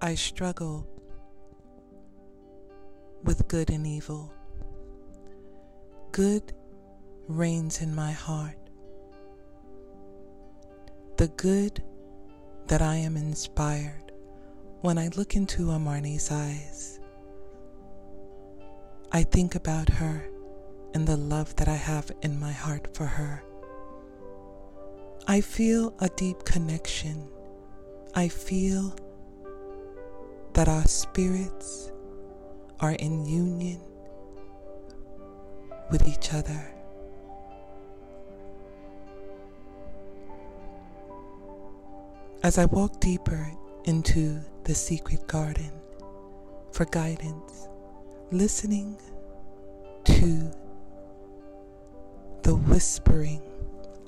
I struggle with good and evil. Good reigns in my heart. The good that I am inspired when I look into Amarni's eyes. I think about her and the love that I have in my heart for her. I feel a deep connection. I feel that our spirits are in union with each other. As I walk deeper into the secret garden for guidance, listening to the whispering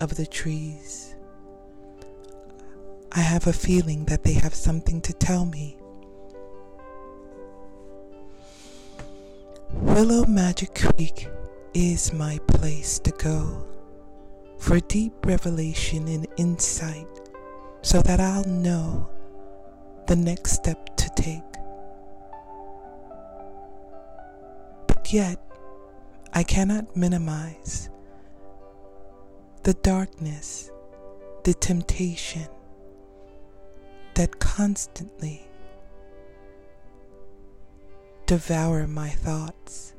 of the trees, I have a feeling that they have something to tell me. Willow Magic Creek is my place to go for deep revelation and insight so that I'll know the next step to take. But yet, I cannot minimize the darkness, the temptation that constantly devour my thoughts.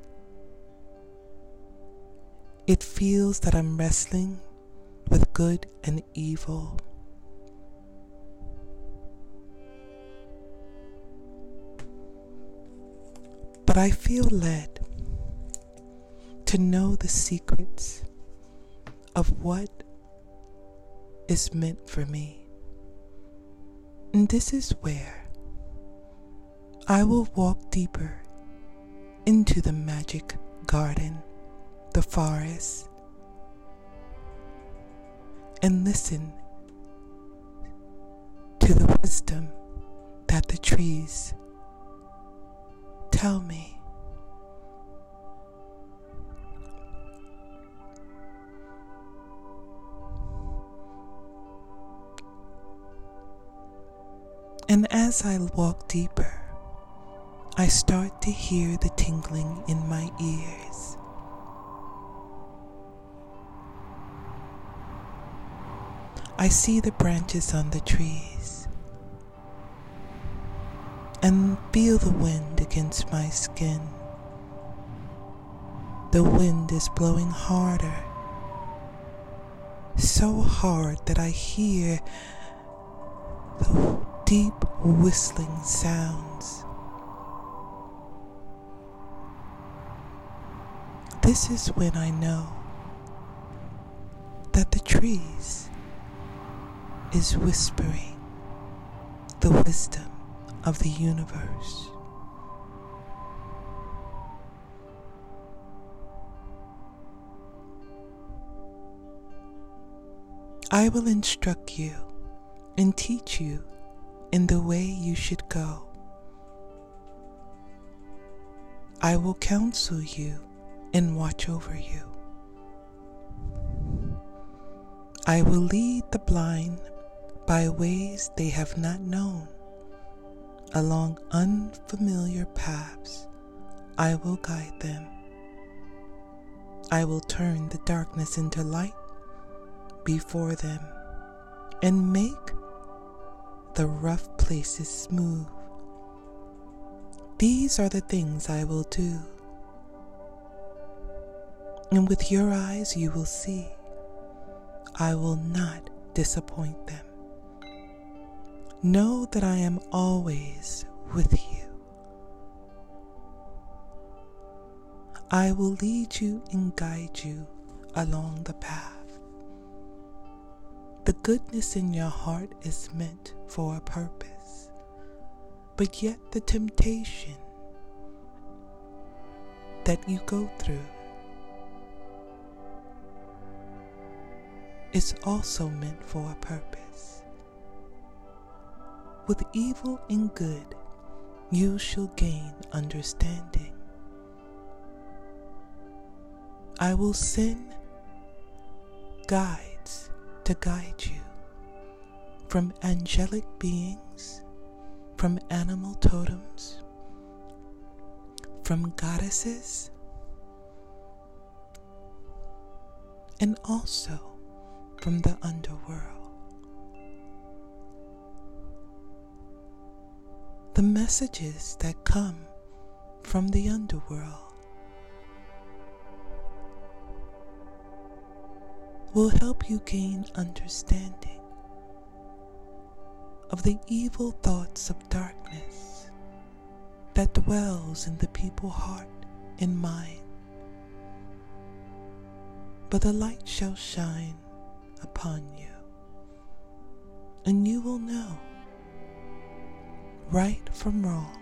It feels that I'm wrestling with good and evil. But I feel led to know the secrets of what is meant for me. And this is where I will walk deeper into the magic garden, the forest, and listen to the wisdom that the trees tell me. And as I walk deeper, I start to hear the tingling in my ears. I see the branches on the trees and feel the wind against my skin. The wind is blowing harder, so hard that I hear the deep whistling sounds. This is when I know that the trees is whispering the wisdom of the universe. I will instruct you and teach you in the way you should go. I will counsel you and watch over you. I will lead the blind by ways they have not known along unfamiliar paths, I will guide them. I will turn the darkness into light before them and make the rough places smooth. These are the things I will do. And with your eyes you will see, I will not disappoint them. Know that I am always with you. I will lead you and guide you along the path. The goodness in your heart is meant for a purpose, but yet the temptation that you go through is also meant for a purpose with evil and good, you shall gain understanding. I will send guides to guide you from angelic beings, from animal totems, from goddesses, and also from the underworld. The messages that come from the underworld will help you gain understanding of the evil thoughts of darkness that dwells in the people's heart and mind. But the light shall shine upon you, and you will know right from wrong.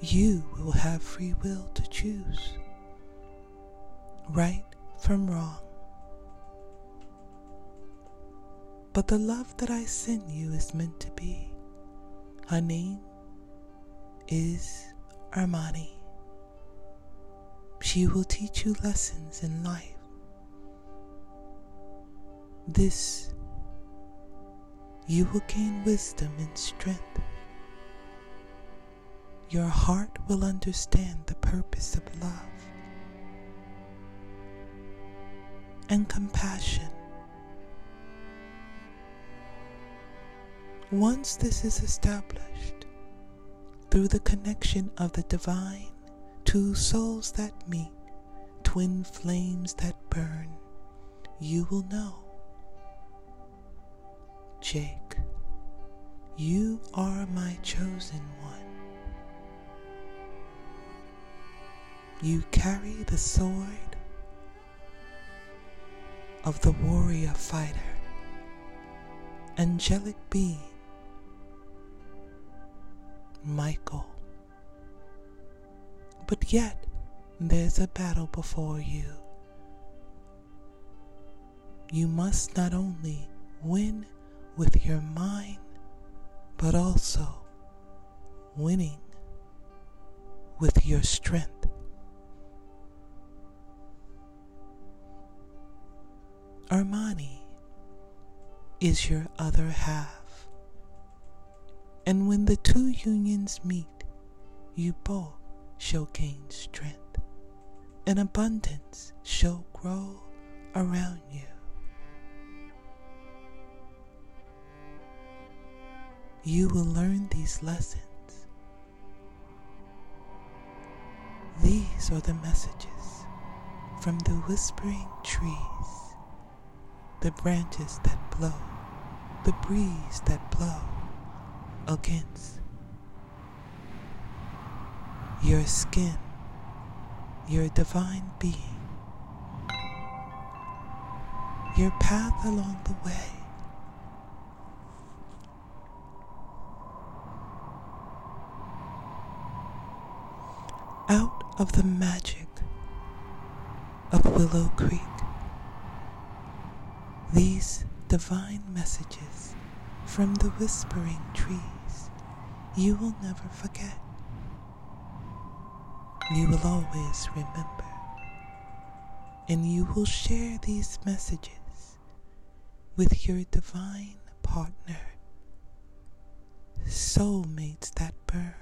You will have free will to choose right from wrong. But the love that I send you is meant to be. Her name is Armani. She will teach you lessons in life. This, you will gain wisdom and strength. Your heart will understand the purpose of love and compassion. Once this is established, through the connection of the divine, two souls that meet, twin flames that burn, you will know. Jake, you are my chosen one. You carry the sword of the warrior fighter, angelic being, Michael. But yet, there's a battle before you. You must not only win with your mind, but also winning with your strength. Armani is your other half. And when the two unions meet, you both shall gain strength, and abundance shall grow around you. You will learn these lessons. These are the messages from the whispering trees the branches that blow, the breeze that blow against your skin, your divine being, your path along the way. Of the magic of Willow Creek these divine messages from the whispering trees you will never forget. You will always remember. And you will share these messages with your divine partner, soulmates that burn,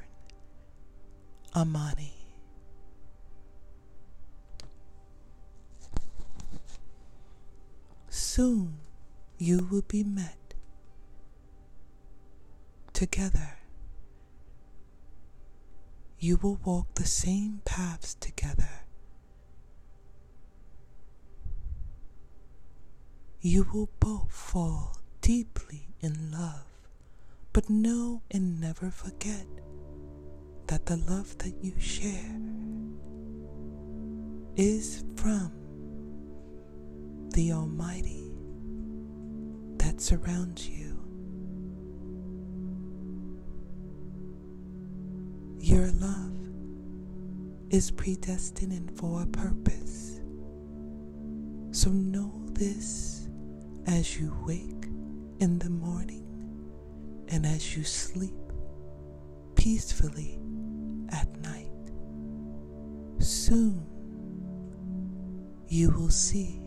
Amani. Soon you will be met together. You will walk the same paths together. You will both fall deeply in love, but know and never forget that the love that you share is from the Almighty that surrounds you. Your love is predestined and for a purpose. So know this as you wake in the morning and as you sleep peacefully at night. Soon you will see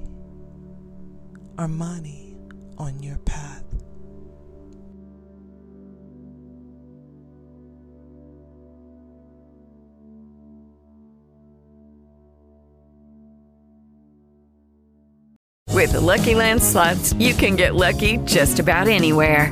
Armani on your path. With the Lucky Land slots, you can get lucky just about anywhere.